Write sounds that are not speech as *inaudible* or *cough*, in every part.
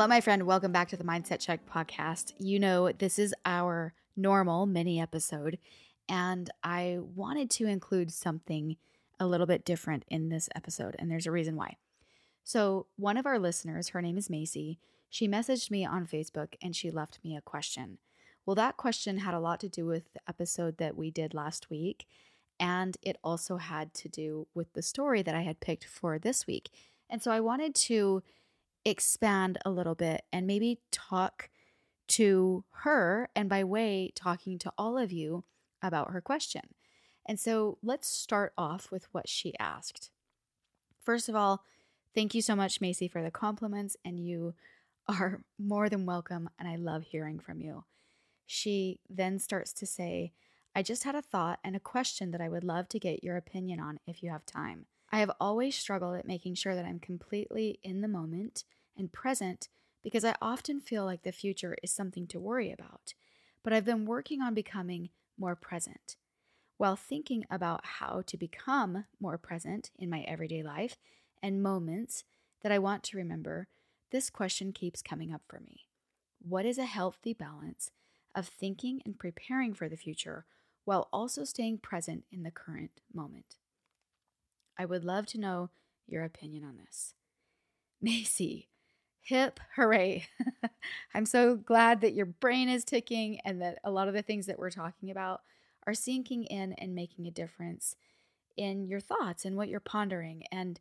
Hello, my friend. Welcome back to the Mindset Check podcast. You know, this is our normal mini episode, and I wanted to include something a little bit different in this episode, and there's a reason why. So, one of our listeners, her name is Macy, she messaged me on Facebook and she left me a question. Well, that question had a lot to do with the episode that we did last week, and it also had to do with the story that I had picked for this week. And so I wanted to expand a little bit and maybe talk to her and by way talking to all of you about her question. And so let's start off with what she asked. First of all, thank you so much, Macy, for the compliments, and you are *laughs* more than welcome, and I love hearing from you. She then starts to say, I just had a thought and a question that I would love to get your opinion on if you have time. I have always struggled at making sure that I'm completely in the moment and present because I often feel like the future is something to worry about. But I've been working on becoming more present. While thinking about how to become more present in my everyday life and moments that I want to remember, this question keeps coming up for me. What is a healthy balance of thinking and preparing for the future while also staying present in the current moment? I would love to know your opinion on this. *laughs* Macy, hip hooray. *laughs* I'm so glad that your brain is ticking and that a lot of the things that we're talking about are sinking in and making a difference in your thoughts and what you're pondering. And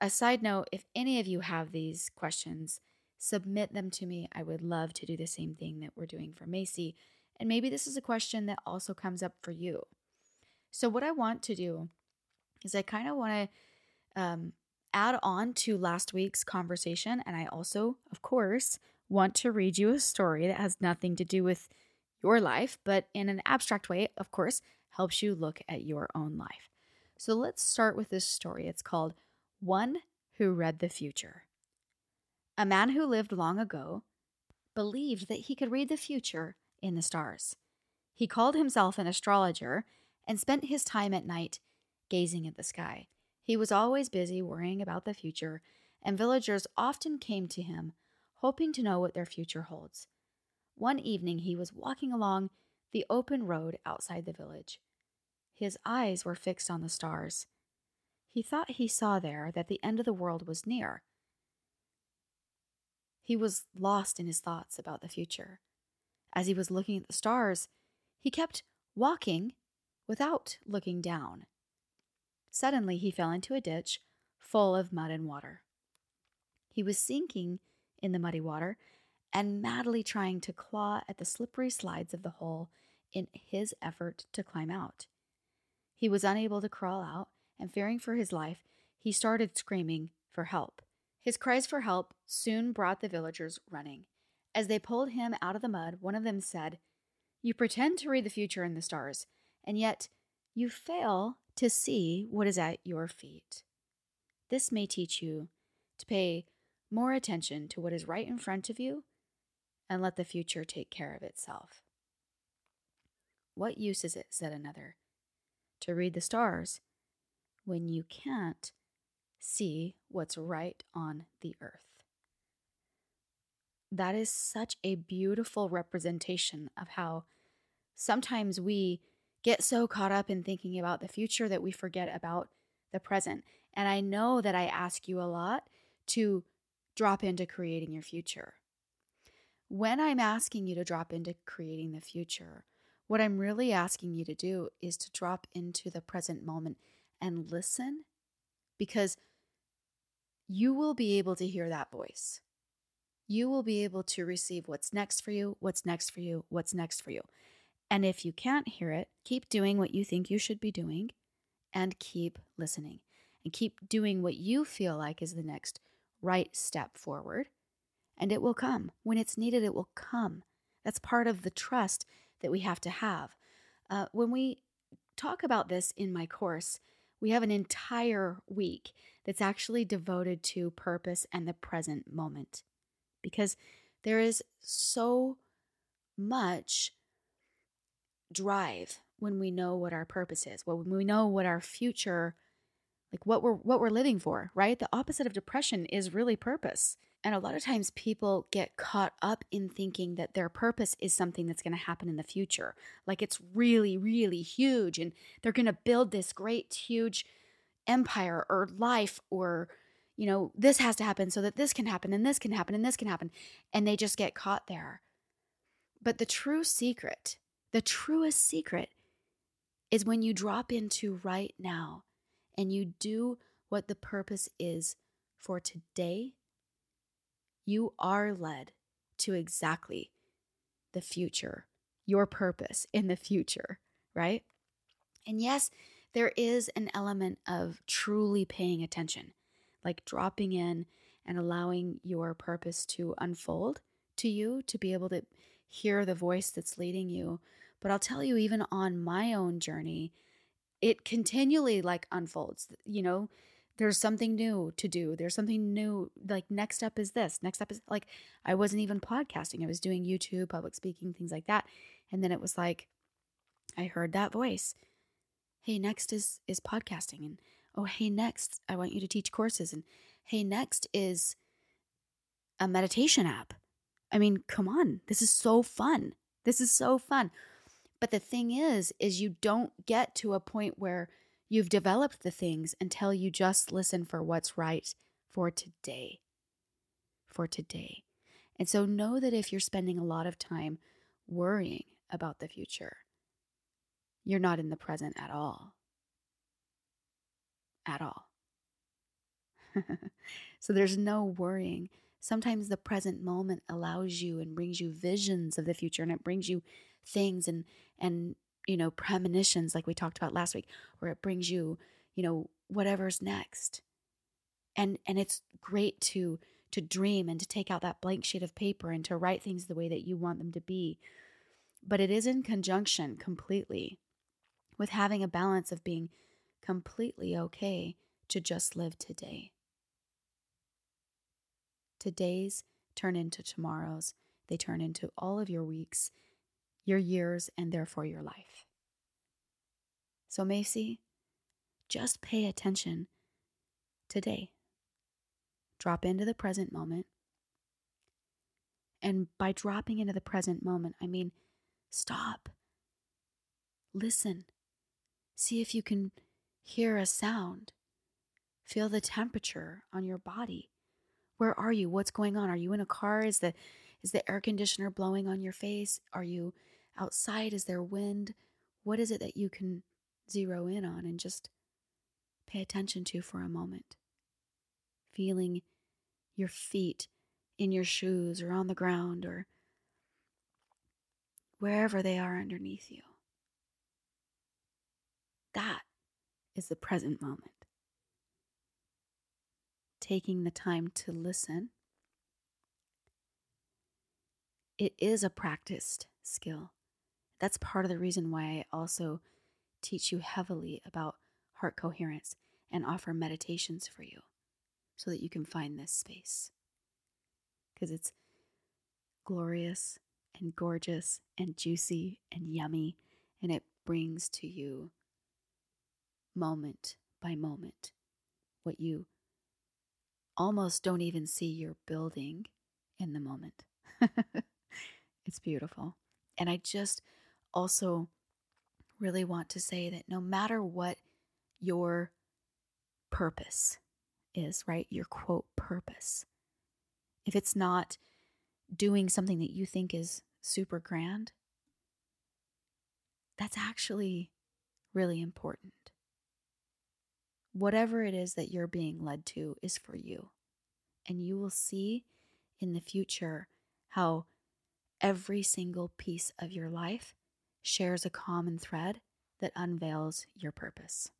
a side note if any of you have these questions, submit them to me. I would love to do the same thing that we're doing for Macy. And maybe this is a question that also comes up for you. So, what I want to do is I kind of want to um, add on to last week's conversation. And I also, of course, want to read you a story that has nothing to do with your life, but in an abstract way, of course, helps you look at your own life. So let's start with this story. It's called One Who Read the Future. A man who lived long ago believed that he could read the future in the stars. He called himself an astrologer and spent his time at night gazing at the sky. He was always busy worrying about the future, and villagers often came to him, hoping to know what their future holds. One evening, he was walking along the open road outside the village. His eyes were fixed on the stars. He thought he saw there that the end of the world was near. He was lost in his thoughts about the future. As he was looking at the stars, he kept walking without looking down. Suddenly, he fell into a ditch full of mud and water. He was sinking in the muddy water and madly trying to claw at the slippery slides of the hole in his effort to climb out. He was unable to crawl out, and fearing for his life, he started screaming for help. His cries for help soon brought the villagers running. As they pulled him out of the mud, one of them said, You pretend to read the future in the stars, and yet you fail to see what is at your feet. This may teach you to pay more attention to what is right in front of you and let the future take care of itself. What use is it, said another, to read the stars when you can't see what's right on the earth? That is such a beautiful representation of how sometimes we get so caught up in thinking about the future that we forget about the present. And I know that I ask you a lot to drop into creating your future. When I'm asking you to drop into creating the future, what I'm really asking you to do is to drop into the present moment and listen because you will be able to hear that voice. You will be able to receive what's next for you, what's next for you, what's next for you. And if you can't hear it, keep doing what you think you should be doing and keep listening and keep doing what you feel like is the next right step forward. And it will come. When it's needed, it will come. That's part of the trust that we have to have. Uh, when we talk about this in my course, we have an entire week that's actually devoted to purpose and the present moment because there is so much drive when we know what our purpose is, when we know what our future like what we're what we're living for, right? The opposite of depression is really purpose. And a lot of times people get caught up in thinking that their purpose is something that's going to happen in the future. Like it's really, really huge and they're going to build this great, huge empire or life or, you know, this has to happen so that this can happen and this can happen and this can happen. And they just get caught there. But the true secret, the truest secret, is when you drop into right now and you do what the purpose is for today you are led to exactly the future, your purpose in the future, right? And yes, there is an element of truly paying attention, like dropping in and allowing your purpose to unfold to you, to be able to hear the voice that's leading you. But I'll tell you, even on my own journey, it continually like unfolds. You know, there's something new to do. There's something new. Like, next up is this. Next up is like, I wasn't even podcasting. I was doing YouTube, public speaking, things like that. And then it was like, I heard that voice. Hey, next is is podcasting. And oh, hey, next, I want you to teach courses. And hey, next is a meditation app. I mean, come on. This is so fun. This is so fun. But the thing is, is you don't get to a point where You've developed the things until you just listen for what's right for today. For today. And so know that if you're spending a lot of time worrying about the future, you're not in the present at all. At all. *laughs* so there's no worrying. Sometimes the present moment allows you and brings you visions of the future and it brings you things and and you know, premonitions like we talked about last week, where it brings you, you know, whatever's next. And and it's great to to dream and to take out that blank sheet of paper and to write things the way that you want them to be. But it is in conjunction completely with having a balance of being completely okay to just live today. Today's turn into tomorrow's, they turn into all of your weeks your years, and therefore your life. So, Macy, just pay attention today. Drop into the present moment. And by dropping into the present moment, I mean stop, listen, see if you can hear a sound, feel the temperature on your body. Where are you? What's going on? Are you in a car? Is the is the air conditioner blowing on your face? Are you outside? Is there wind? What is it that you can zero in on and just pay attention to for a moment? Feeling your feet in your shoes or on the ground or wherever they are underneath you. That is the present moment. Taking the time to listen. It is a practiced skill. That's part of the reason why I also teach you heavily about heart coherence and offer meditations for you so that you can find this space. Because it's glorious and gorgeous and juicy and yummy, and it brings to you moment by moment what you almost don't even see you're building in the moment. *laughs* it's beautiful. And I just also really want to say that no matter what your purpose is, right? Your quote purpose. If it's not doing something that you think is super grand, that's actually really important. Whatever it is that you're being led to is for you. And you will see in the future how every single piece of your life shares a common thread that unveils your purpose.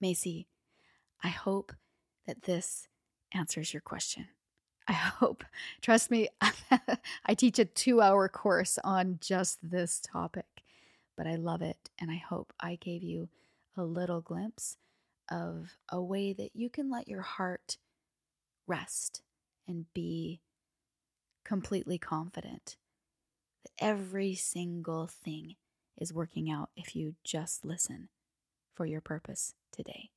Macy, I hope that this answers your question. I *laughs* hope. Trust me, *laughs* I teach a two hour course on just this topic, but I love it. And I hope I gave you a little glimpse of a way that you can let your heart rest and be completely confident that every single thing is working out if you just listen for your purpose today.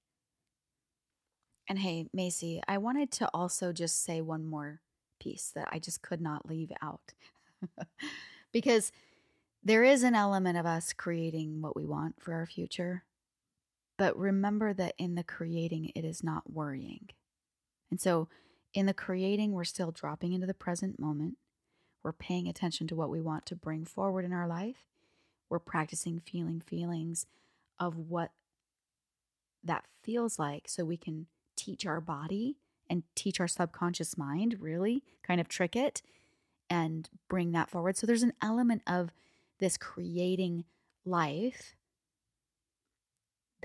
And hey, Macy, I wanted to also just say one more piece that I just could not leave out. *laughs* because there is an element of us creating what we want for our future. But remember that in the creating, it is not worrying. And so, in the creating, we're still dropping into the present moment. We're paying attention to what we want to bring forward in our life. We're practicing feeling feelings of what that feels like so we can teach our body and teach our subconscious mind, really kind of trick it and bring that forward. So there's an element of this creating life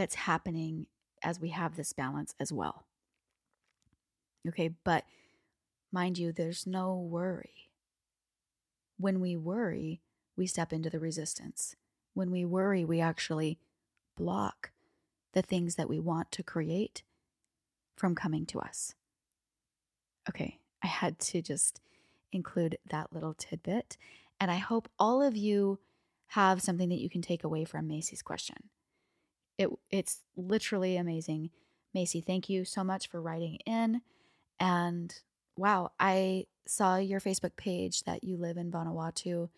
that's happening as we have this balance as well. Okay, but mind you, there's no worry. When we worry, we step into the resistance. When we worry, we actually block the things that we want to create from coming to us. Okay, I had to just include that little tidbit. And I hope all of you have something that you can take away from Macy's question. It, it's literally amazing. Macy, thank you so much for writing in. And wow, I saw your Facebook page that you live in Vanuatu.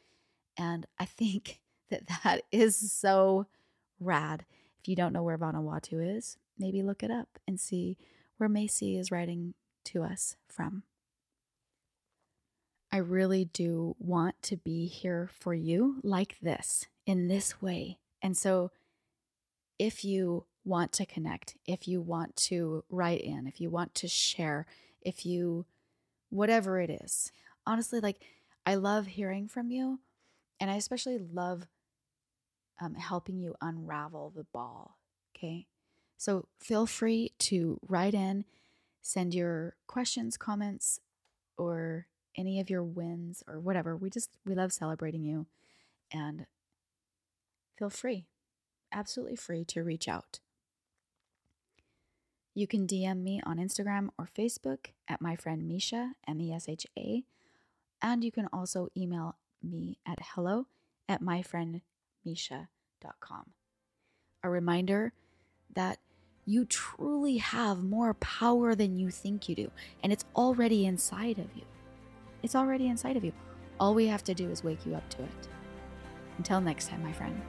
And I think *laughs* that that is so rad. If you don't know where Vanuatu is, maybe look it up and see where Macy is writing to us from. I really do want to be here for you like this, in this way. And so, if you want to connect, if you want to write in, if you want to share, if you, whatever it is, honestly, like I love hearing from you. And I especially love um, helping you unravel the ball. Okay. So feel free to write in, send your questions, comments, or any of your wins or whatever. We just, we love celebrating you and feel free, absolutely free to reach out. You can DM me on Instagram or Facebook at my friend Mesha, M E S H A. And you can also email me at hello at myfriendmesha.com. A reminder that you truly have more power than you think you do, and it's already inside of you. It's already inside of you. All we have to do is wake you up to it. Until next time, my friend.